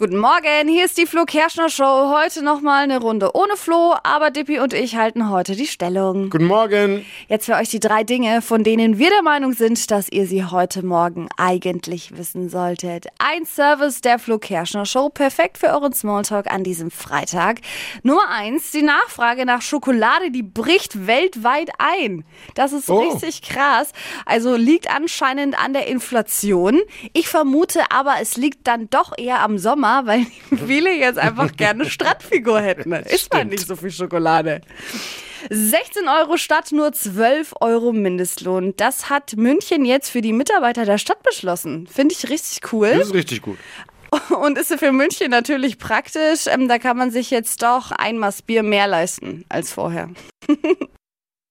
Guten Morgen, hier ist die Flo Kerschner Show. Heute nochmal eine Runde ohne Flo, aber Dippi und ich halten heute die Stellung. Guten Morgen. Jetzt für euch die drei Dinge, von denen wir der Meinung sind, dass ihr sie heute Morgen eigentlich wissen solltet. Ein Service der Flo Kerschner Show, perfekt für euren Smalltalk an diesem Freitag. Nummer eins, die Nachfrage nach Schokolade, die bricht weltweit ein. Das ist Oh. richtig krass. Also liegt anscheinend an der Inflation. Ich vermute aber, es liegt dann doch eher am Sommer, weil viele jetzt einfach gerne Strandfigur hätten. Ist man nicht so viel Schokolade. 16 Euro statt nur 12 Euro Mindestlohn. Das hat München jetzt für die Mitarbeiter der Stadt beschlossen. Finde ich richtig Das cool. ist richtig gut. Und ist für München natürlich praktisch. Ähm, da kann man sich jetzt doch ein Maß Bier mehr leisten als vorher.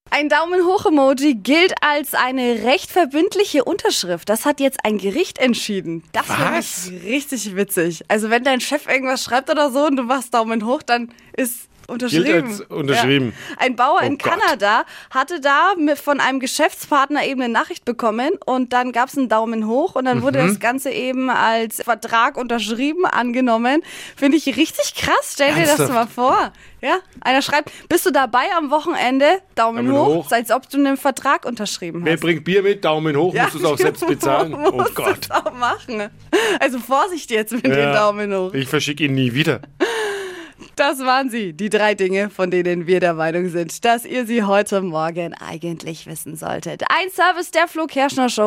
Ein Daumen hoch Emoji gilt als eine recht verbindliche Unterschrift. Das hat jetzt ein Gericht entschieden. Das finde ich richtig witzig. Also wenn dein Chef irgendwas schreibt oder so und du machst Daumen hoch, dann ist unterschrieben. unterschrieben. Ja. Ein Bauer Oh in Gott. Kanada hatte da von einem Geschäftspartner eben eine Nachricht bekommen und dann gab es einen Daumen hoch und dann Mhm. wurde das Ganze eben als Vertrag unterschrieben angenommen. Finde ich richtig krass. Stell dir das Ernsthaft? mal vor. Ja, einer schreibt, bist du dabei am Wochenende? Daumen, Daumen hoch, hoch. als ob du einen Vertrag unterschrieben Wer hast. bringt Bier mit? Daumen hoch, musst du es auch selbst bezahlen. Oh Gott. es auch machen. Also Vorsicht jetzt mit Ja. den Daumen hoch. Ich verschicke ihn nie wieder. Das waren sie, die drei Dinge, von denen wir der Meinung sind, dass ihr sie heute Morgen eigentlich wissen solltet. Ein Service der Flo Kerschner Show.